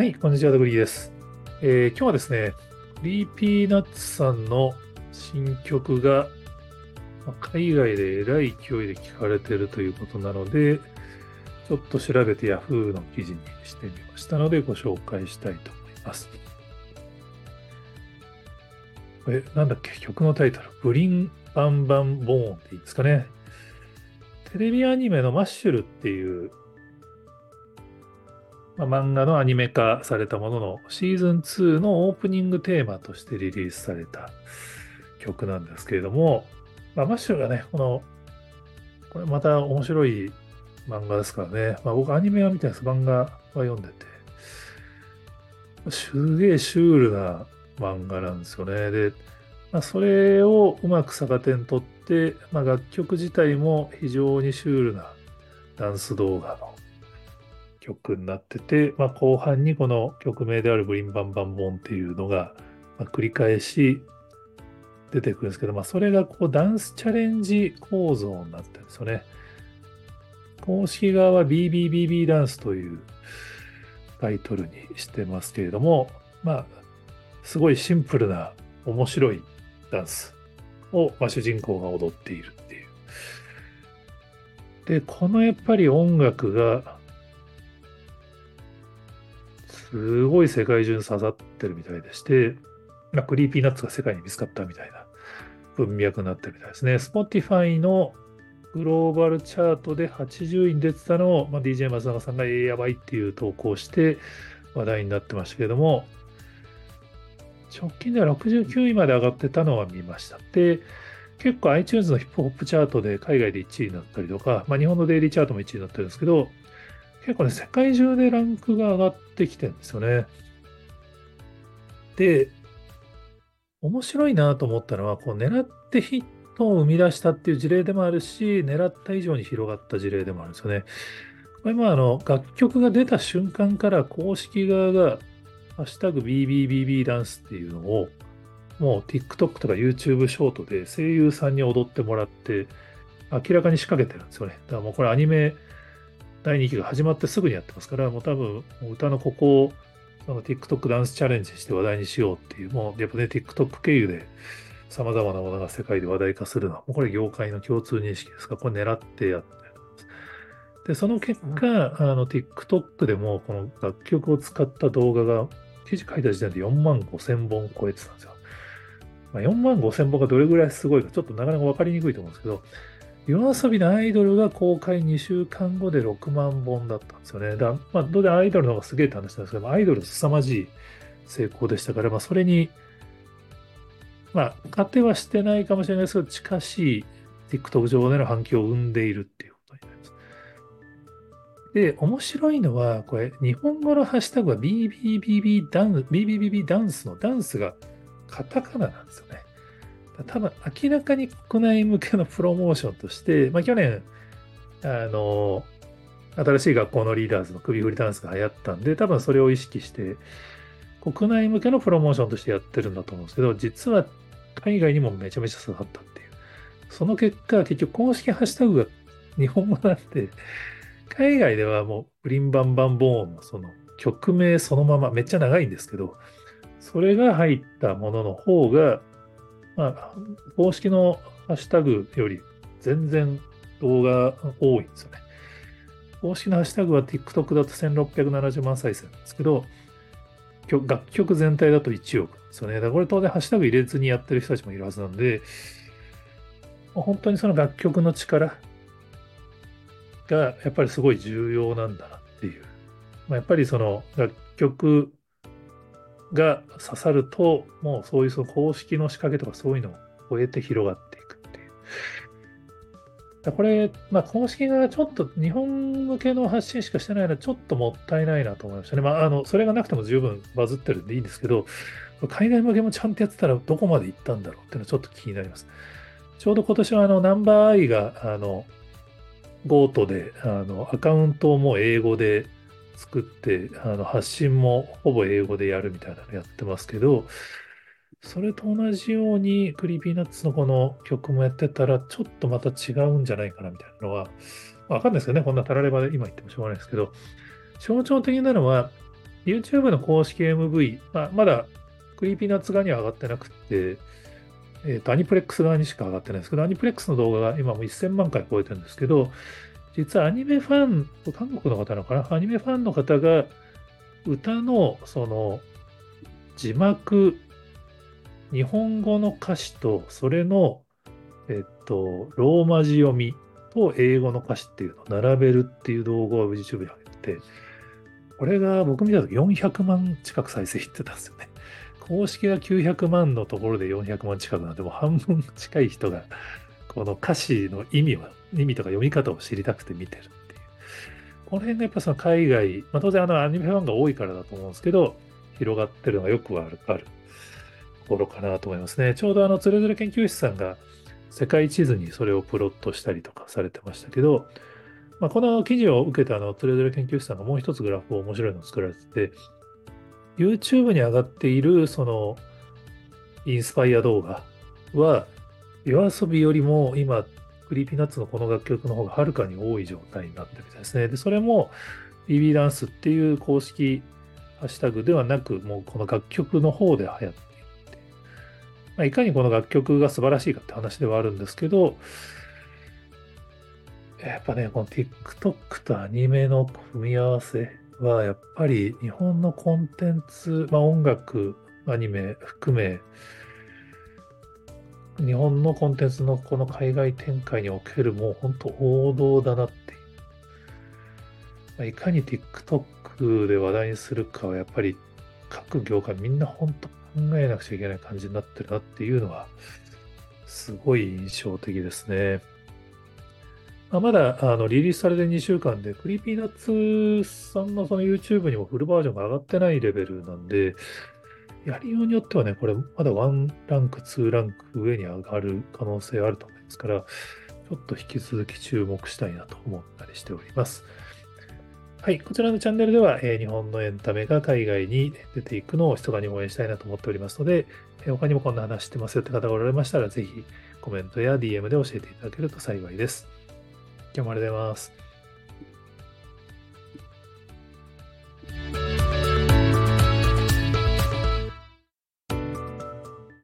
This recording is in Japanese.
はい、こんにちは、ドグリーです。えー今日はですね、 Creepy Nuts さんの新曲が、ま海外でえらい勢いで聴かれてるということなので、ちょっと調べて Yahoo の記事にしてみましたので、ご紹介したいと思います。これ、なんだっけ、曲のタイトル、 Bling-Bang-Bang-Born っていいですかね。テレビアニメのマッシュルっていうまあ、漫画のアニメ化されたもののシーズン2のオープニングテーマとしてリリースされた曲なんですけれども、まあ、マッシュがね、この、これまた面白い漫画ですからね、まあ、僕アニメは見てないです、漫画は読んでて、すげえシュールな漫画なんですよね。で、まあ、それをうまく逆手にとって、まあ、楽曲自体も非常にシュールなダンス動画の曲になってて、まあ、後半にこの曲名であるブリンバンバンボンっていうのが、ま繰り返し出てくるんですけど、まあ、それがこうダンスチャレンジ構造になってるんですよね。公式側は BBBB ダンスというタイトルにしてますけれども、まあ、すごいシンプルな面白いダンスを、まあ、主人公が踊っているっていう。で、このやっぱり音楽がすごい世界中に刺さってるみたいでして、まあ、 Creepy Nuts が世界に見つかったみたいな文脈になってるみたいですね。Spotify のグローバルチャートで80位に出てたのを、まあ、DJ 松永さんがえーやばいっていう投稿して話題になってましたけども、直近では69位まで上がってたのは見ました。で、結構 iTunes のヒップホップチャートで海外で1位になったりとか、まあ、日本のデイリーチャートも1位になってるんですけど、結構ね、世界中でランクが上がってきてるんですよね。で、面白いなと思ったのは、こう狙ってヒットを生み出したっていう事例でもあるし、狙った以上に広がった事例でもあるんですよね。これまああの楽曲が出た瞬間から公式側がハッシュタグ BBBB ダンスっていうのをもう TikTok とか YouTube ショートで声優さんに踊ってもらって明らかに仕掛けてるんですよね。だからもうこれアニメ第2期が始まってすぐにやってますから、もう多分歌のここをその TikTok ダンスチャレンジして話題にしようっていう、もうやっぱね TikTok 経由で様々なものが世界で話題化するのは、もうこれ業界の共通認識ですから、これ狙ってやってます。で、その結果、あの TikTok でもこの楽曲を使った動画が記事書いた時点で4万5千本超えてたんですよ。まあ、4万5千本がどれぐらいすごいか、ちょっとなかなか分かりにくいと思うんですけど、夜遊びのアイドルが公開2週間後で6万本だったんですよね。だまあ、どうでアイドルの方がすげえって話なんですけど、アイドル凄まじい成功でしたから、まあ、それに、まあ、勝てはしてないかもしれないですけど、近しい TikTok 上での反響を生んでいるっていうことになります。で、面白いのは、これ、日本語のハッシュタグは BBBB ダンス、BBBB ダンスのダンスがカタカナなんですよね。多分明らかに国内向けのプロモーションとして、まあ、去年、あの、新しい学校のリーダーズの首振りダンスが流行ったんで、多分それを意識して、国内向けのプロモーションとしてやってるんだと思うんですけど、実は海外にもめちゃめちゃ刺さったっていう。その結果、結局公式ハッシュタグが日本語なんで、海外ではもうブリンバンバンボーンのその曲名そのまま、めっちゃ長いんですけど、それが入ったものの方が、まあ、公式のハッシュタグより全然動画多いんですよね。公式のハッシュタグは TikTok だと1670万再生なんですけど、楽曲全体だと1億ですよね。だからこれ当然ハッシュタグ入れずにやってる人たちもいるはずなんで、本当にその楽曲の力がやっぱりすごい重要なんだなっていう。まあ、やっぱりその楽曲が刺さると、もうそういうその公式の仕掛けとかそういうのを超えて広がっていくっていう。これ、まあ、公式がちょっと日本向けの発信しかしてないのはちょっともったいないなと思いましたね。まあ、あの、それがなくても十分バズってるんでいいんですけど、海外向けもちゃんとやってたらどこまで行ったんだろうっていうのはちょっと気になります。ちょうど今年はあの、 Number_i が、あの、 GOAT で、あの、アカウントをもう英語で作って、あの、発信もほぼ英語でやるみたいなのやってますけど、それと同じように、 Creepy Nuts のこの曲もやってたら、ちょっとまた違うんじゃないかなみたいなのは、わかんないですけどね、こんなタラレバで今言ってもしょうがないですけど、象徴的なのは、YouTube の公式 MV、まあ、まだ Creepy Nuts 側には上がってなくて、えっ、と、アニプレックス側にしか上がってないですけど、アニプレックスの動画が今も1000万回超えてるんですけど、実はアニメファン、韓国の方なのかな？アニメファンの方が歌のその字幕、日本語の歌詞とそれの、えっと、ローマ字読みと英語の歌詞っていうのを並べるっていう動画を YouTube に上げて、これが僕見たとき400万近く再生いってたんですよね。公式が900万のところで400万近くなんで、もう半分近い人が、この歌詞の意味を、意味とか読み方を知りたくて見てるっていう。この辺がやっぱその海外、まあ、当然あのアニメファンが多いからだと思うんですけど、広がってるのがよくわかるところかなと思いますね。ちょうどあの、つれづれ研究室さんが世界地図にそれをプロットしたりとかされてましたけど、まあ、この記事を受けたあの、つれづれ研究室さんがもう一つグラフを面白いのを作られてて、YouTube に上がっているそのインスパイア動画は YOASOBI よりも今 Creepy Nuts のこの楽曲の方がはるかに多い状態になってるみたいですね。で、それも BB ダンスっていう公式ハッシュタグではなく、もうこの楽曲の方で流行っているっていう。まあ、いかにこの楽曲が素晴らしいかって話ではあるんですけど、やっぱね、この TikTok とアニメの組み合わせは、やっぱり日本のコンテンツ、まあ、音楽、アニメ含め、日本のコンテンツのこの海外展開におけるもう本当王道だなっていう。いかに TikTok で話題にするかはやっぱり各業界みんな本当考えなくちゃいけない感じになってるなっていうのはすごい印象的ですね。まあ、まだあのリリースされて2週間で、 Creepy Nuts さんのその YouTube にもフルバージョンが上がってないレベルなんで、やりようによってはね、これまだ1ランク、2ランク上に上がる可能性あると思いますから、ちょっと引き続き注目したいなと思ったりしております。はい、こちらのチャンネルでは、えー、日本のエンタメが海外に出ていくのを密かに応援したいなと思っておりますので、えー、他にもこんな話してますよって方がおられましたら、ぜひコメントや DM で教えていただけると幸いです。今日もありがとうございます。